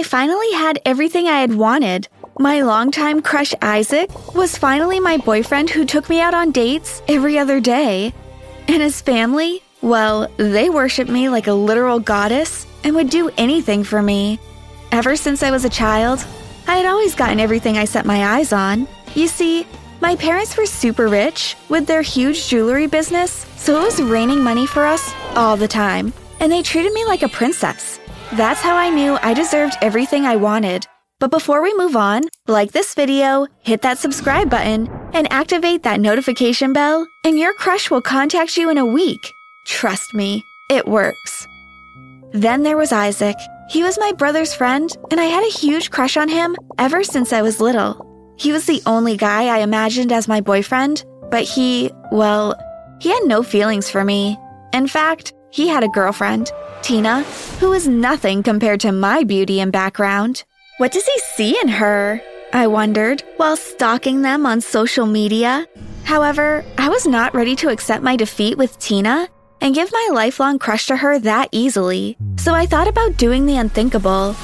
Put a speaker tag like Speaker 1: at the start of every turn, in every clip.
Speaker 1: I finally had everything I had wanted. My longtime crush Isaac was finally my boyfriend who took me out on dates every other day. And his family, well, they worshiped me like a literal goddess and would do anything for me. Ever since I was a child, I had always gotten everything I set my eyes on. You see, my parents were super rich with their huge jewelry business, so it was raining money for us all the time, and they treated me like a princess. That's how I knew I deserved everything I wanted. But before we move on, like this video, hit that subscribe button, and activate that notification bell, and your crush will contact you in a week. Trust me, it works. Then there was Isaac. He was my brother's friend, and I had a huge crush on him ever since I was little. He was the only guy I imagined as my boyfriend, but he, well, he had no feelings for me. In fact, he had a girlfriend, Tina, who is nothing compared to my beauty and background. What does he see in her? I wondered while stalking them on social media. However, I was not ready to accept my defeat with Tina and give my lifelong crush to her that easily. So I thought about doing the unthinkable.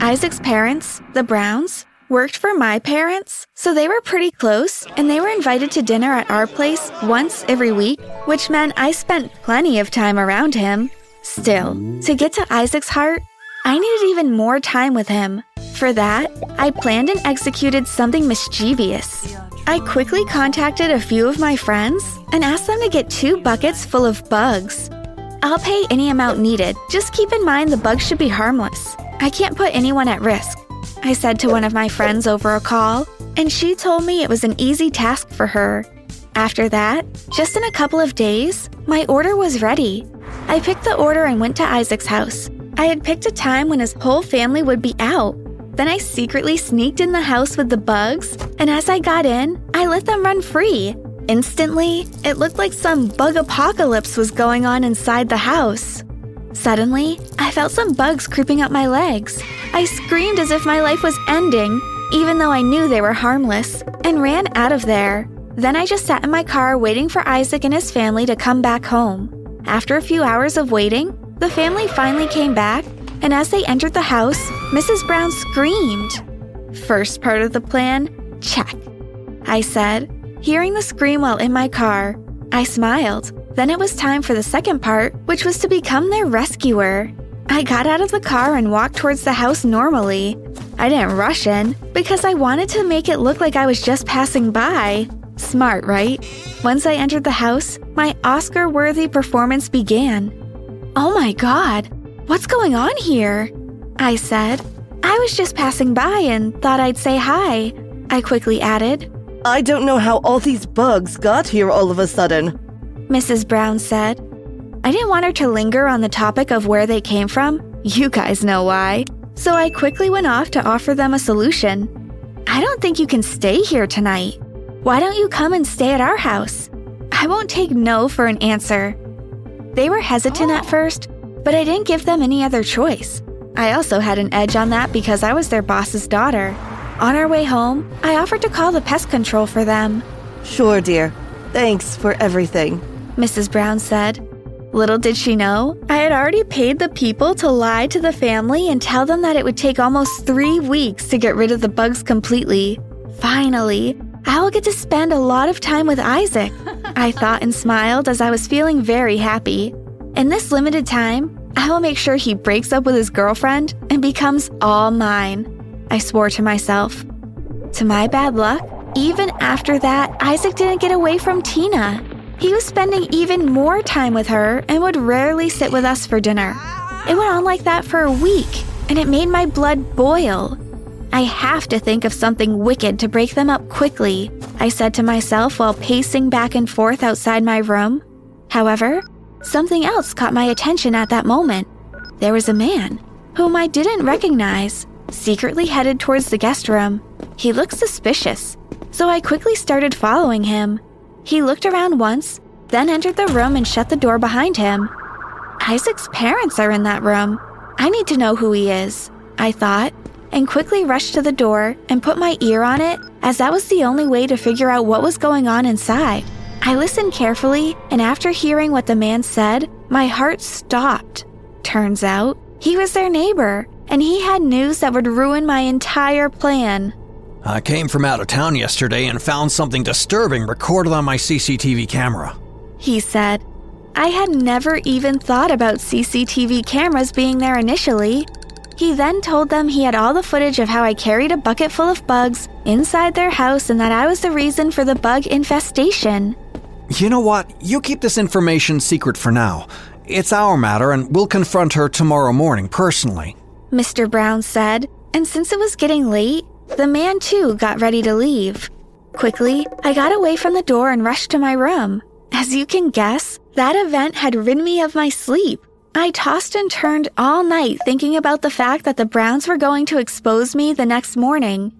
Speaker 1: Isaac's parents, the Browns, worked for my parents, so they were pretty close, and they were invited to dinner at our place once every week, which meant I spent plenty of time around him. Still, to get to Isaac's heart, I needed even more time with him. For that, I planned and executed something mischievous. I quickly contacted a few of my friends and asked them to get two buckets full of bugs. I'll pay any amount needed, just keep in mind the bugs should be harmless. I can't put anyone at risk. I said to one of my friends over a call, and she told me it was an easy task for her. After that, just in a couple of days, my order was ready. I picked the order and went to Isaac's house. I had picked a time when his whole family would be out. Then I secretly sneaked in the house with the bugs, and as I got in, I let them run free. Instantly, it looked like some bug apocalypse was going on inside the house. Suddenly, I felt some bugs creeping up my legs. I screamed as if my life was ending, even though I knew they were harmless, and ran out of there. Then I just sat in my car waiting for Isaac and his family to come back home. After a few hours of waiting, the family finally came back, and as they entered the house, Mrs. Brown screamed. First part of the plan, check. I said, hearing the scream while in my car. I smiled. Then it was time for the second part, which was to become their rescuer. I got out of the car and walked towards the house normally. I didn't rush in because I wanted to make it look like I was just passing by. Smart, right? Once I entered the house, my Oscar worthy performance began. Oh my god, what's going on here? I said. I was just passing by and thought I'd say hi. I quickly added.
Speaker 2: I don't know how all these bugs got here all of a sudden.
Speaker 1: Mrs. Brown said. I didn't want her to linger on the topic of where they came from. You guys know why. So I quickly went off to offer them a solution. I don't think you can stay here tonight. Why don't you come and stay at our house? I won't take no for an answer. They were hesitant at oh. first, but I didn't give them any other choice. I also had an edge on that because I was their boss's daughter. On our way home, I offered to call the pest control for them.
Speaker 2: Sure, dear. Thanks for everything.
Speaker 1: Mrs. Brown said. Little did she know, I had already paid the people to lie to the family and tell them that it would take almost three weeks to get rid of the bugs completely. Finally, I will get to spend a lot of time with Isaac, I thought and smiled as I was feeling very happy. In this limited time, I will make sure he breaks up with his girlfriend and becomes all mine, I swore to myself. To my bad luck, even after that, Isaac didn't get away from Tina. He was spending even more time with her and would rarely sit with us for dinner. It went on like that for a week, and it made my blood boil. I have to think of something wicked to break them up quickly, I said to myself while pacing back and forth outside my room. However, something else caught my attention at that moment. There was a man, whom I didn't recognize, secretly headed towards the guest room. He looked suspicious, so I quickly started following him. He looked around once, then entered the room and shut the door behind him. Isaac's parents are in that room. I need to know who he is, I thought, and quickly rushed to the door and put my ear on it, as that was the only way to figure out what was going on inside. I listened carefully, and after hearing what the man said, my heart stopped. Turns out, he was their neighbor, and he had news that would ruin my entire plan.
Speaker 3: I came from out of town yesterday and found something disturbing recorded on my CCTV camera.
Speaker 1: He said, I had never even thought about CCTV cameras being there initially. He then told them he had all the footage of how I carried a bucket full of bugs inside their house and that I was the reason for the bug infestation.
Speaker 3: You know what? You keep this information secret for now. It's our matter, and we'll confront her tomorrow morning personally.
Speaker 1: Mr. Brown said, and since it was getting late, the man too got ready to leave. Quickly, I got away from the door and rushed to my room. As you can guess, that event had rid me of my sleep. I tossed and turned all night thinking about the fact that the Browns were going to expose me the next morning.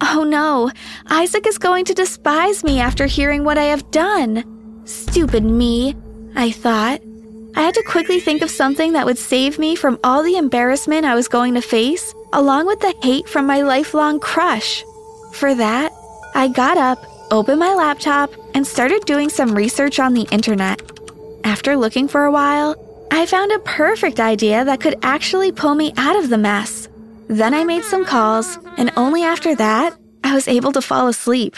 Speaker 1: Oh no, Isaac is going to despise me after hearing what I have done. Stupid me, I thought. I had to quickly think of something that would save me from all the embarrassment I was going to face, along with the hate from my lifelong crush. For that, I got up, opened my laptop, and started doing some research on the internet. After looking for a while, I found a perfect idea that could actually pull me out of the mess. Then I made some calls, and only after that, I was able to fall asleep.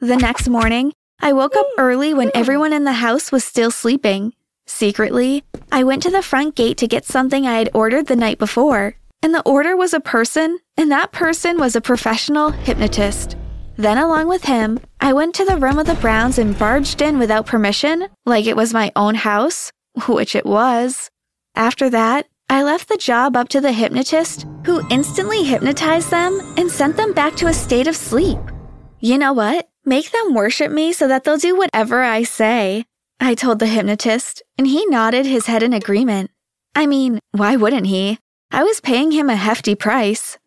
Speaker 1: The next morning, I woke up early when everyone in the house was still sleeping. Secretly, I went to the front gate to get something I had ordered the night before, and the order was a person, and that person was a professional hypnotist. Then, along with him, I went to the room of the Browns and barged in without permission, like it was my own house, which it was. After that, I left the job up to the hypnotist, who instantly hypnotized them and sent them back to a state of sleep. You know what? Make them worship me so that they'll do whatever I say. I told the hypnotist, and he nodded his head in agreement. I mean, why wouldn't he? I was paying him a hefty price.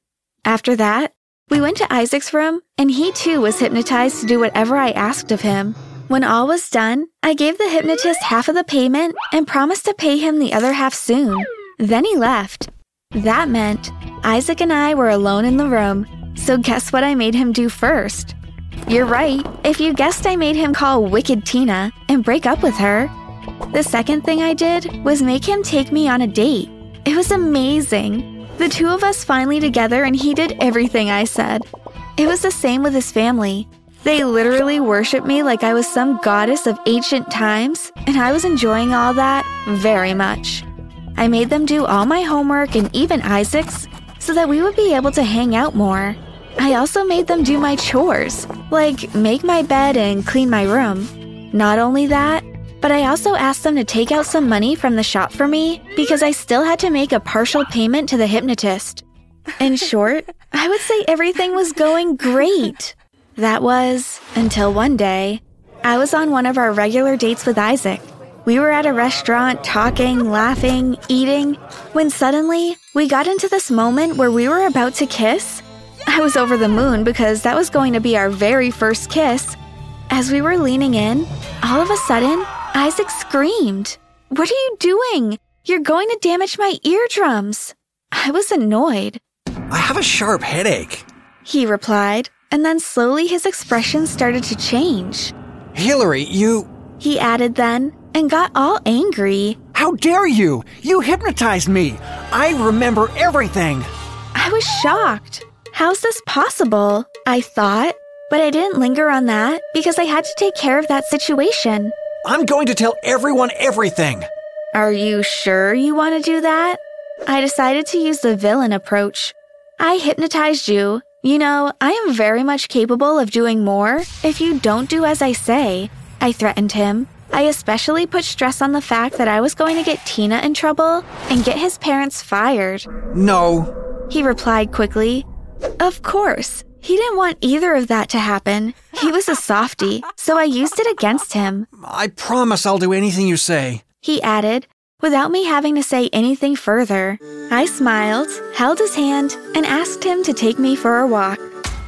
Speaker 1: After that, we went to Isaac's room, and he too was hypnotized to do whatever I asked of him. When all was done, I gave the hypnotist half of the payment and promised to pay him the other half soon. Then he left. That meant Isaac and I were alone in the room, so guess what I made him do first? You're right. If you guessed I made him call Wicked Tina and break up with her. The second thing I did was make him take me on a date. It was amazing. The two of us finally together and he did everything I said. It was the same with his family. They literally worshiped me like I was some goddess of ancient times, and I was enjoying all that very much. I made them do all my homework and even Isaac's so that we would be able to hang out more. I also made them do my chores, like make my bed and clean my room. Not only that, but I also asked them to take out some money from the shop for me because I still had to make a partial payment to the hypnotist. In short, I would say everything was going great. That was until one day, I was on one of our regular dates with Isaac. We were at a restaurant talking, laughing, eating, when suddenly we got into this moment where we were about to kiss I was over the moon because that was going to be our very first kiss. As we were leaning in, all of a sudden, Isaac screamed, What are you doing? You're going to damage my eardrums. I was annoyed.
Speaker 3: I have a sharp headache.
Speaker 1: He replied, and then slowly his expression started to change.
Speaker 3: Hillary, you.
Speaker 1: He added then, and got all angry.
Speaker 3: How dare you? You hypnotized me. I remember everything.
Speaker 1: I was shocked. How's this possible? I thought, but I didn't linger on that because I had to take care of that situation.
Speaker 3: I'm going to tell everyone everything.
Speaker 1: Are you sure you want to do that? I decided to use the villain approach. I hypnotized you. You know, I am very much capable of doing more if you don't do as I say. I threatened him. I especially put stress on the fact that I was going to get Tina in trouble and get his parents fired.
Speaker 3: No.
Speaker 1: He replied quickly, of course. He didn't want either of that to happen. He was a softy, so I used it against him.
Speaker 3: I promise I'll do anything you say.
Speaker 1: He added, without me having to say anything further. I smiled, held his hand, and asked him to take me for a walk.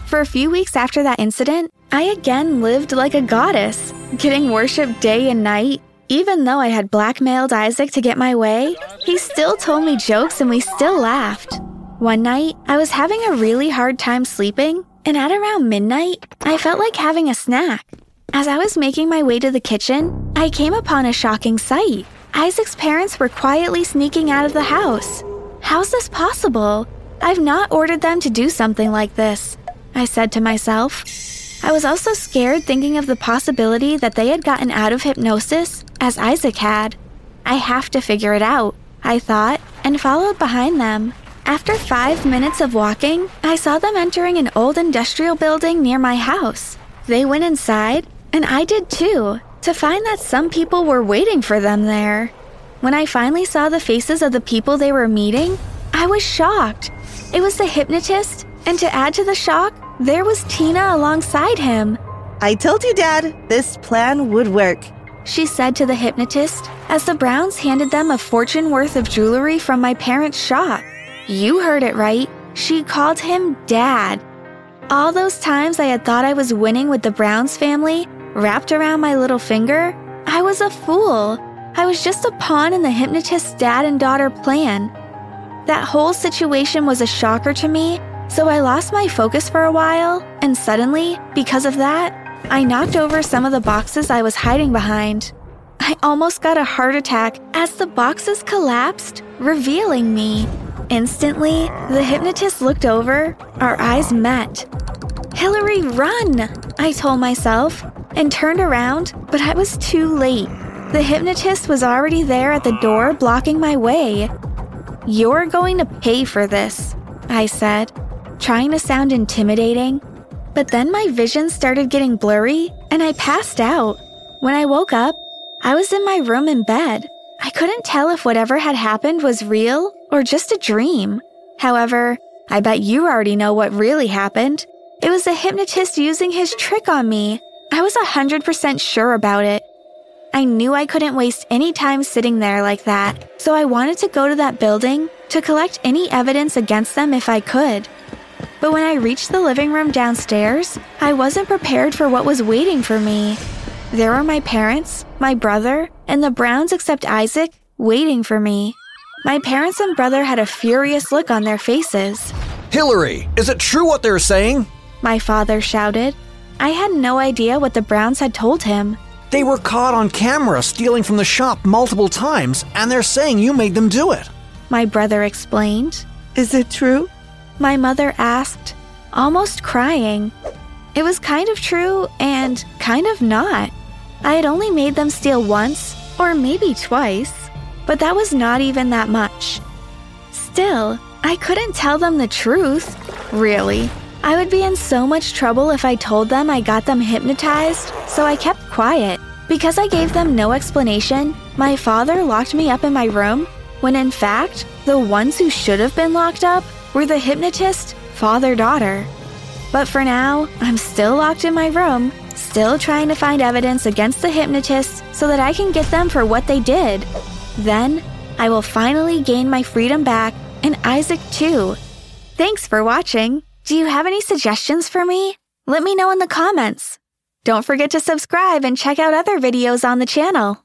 Speaker 1: For a few weeks after that incident, I again lived like a goddess, getting worshipped day and night. Even though I had blackmailed Isaac to get my way, he still told me jokes and we still laughed. One night, I was having a really hard time sleeping, and at around midnight, I felt like having a snack. As I was making my way to the kitchen, I came upon a shocking sight. Isaac's parents were quietly sneaking out of the house. How's this possible? I've not ordered them to do something like this, I said to myself. I was also scared thinking of the possibility that they had gotten out of hypnosis, as Isaac had. I have to figure it out, I thought, and followed behind them. After five minutes of walking, I saw them entering an old industrial building near my house. They went inside, and I did too, to find that some people were waiting for them there. When I finally saw the faces of the people they were meeting, I was shocked. It was the hypnotist, and to add to the shock, there was Tina alongside him.
Speaker 2: I told you, Dad, this plan would work.
Speaker 1: She said to the hypnotist as the Browns handed them a fortune worth of jewelry from my parents' shop. You heard it right. She called him Dad. All those times I had thought I was winning with the Browns family, wrapped around my little finger, I was a fool. I was just a pawn in the hypnotist's dad and daughter plan. That whole situation was a shocker to me, so I lost my focus for a while, and suddenly, because of that, I knocked over some of the boxes I was hiding behind. I almost got a heart attack as the boxes collapsed, revealing me. Instantly, the hypnotist looked over, our eyes met. Hillary, run! I told myself, and turned around, but I was too late. The hypnotist was already there at the door, blocking my way. You're going to pay for this, I said, trying to sound intimidating. But then my vision started getting blurry and I passed out. When I woke up, I was in my room in bed. I couldn't tell if whatever had happened was real or just a dream. However, I bet you already know what really happened. It was a hypnotist using his trick on me. I was 100% sure about it. I knew I couldn't waste any time sitting there like that, so I wanted to go to that building to collect any evidence against them if I could. But when I reached the living room downstairs, I wasn't prepared for what was waiting for me. There were my parents, my brother, and the Browns except Isaac waiting for me. My parents and brother had a furious look on their faces.
Speaker 3: Hillary, is it true what they're saying?
Speaker 1: My father shouted. I had no idea what the Browns had told him.
Speaker 3: They were caught on camera stealing from the shop multiple times, and they're saying you made them do it.
Speaker 1: My brother explained.
Speaker 2: Is it true?
Speaker 1: My mother asked, almost crying. It was kind of true and kind of not. I had only made them steal once, or maybe twice, but that was not even that much. Still, I couldn't tell them the truth. Really. I would be in so much trouble if I told them I got them hypnotized, so I kept quiet. Because I gave them no explanation, my father locked me up in my room, when in fact, the ones who should have been locked up were the hypnotist, father daughter. But for now, I'm still locked in my room, still trying to find evidence against the hypnotists so that I can get them for what they did. Then, I will finally gain my freedom back, and Isaac too. Thanks for watching. Do you have any suggestions for me? Let me know in the comments. Don't forget to subscribe and check out other videos on the channel.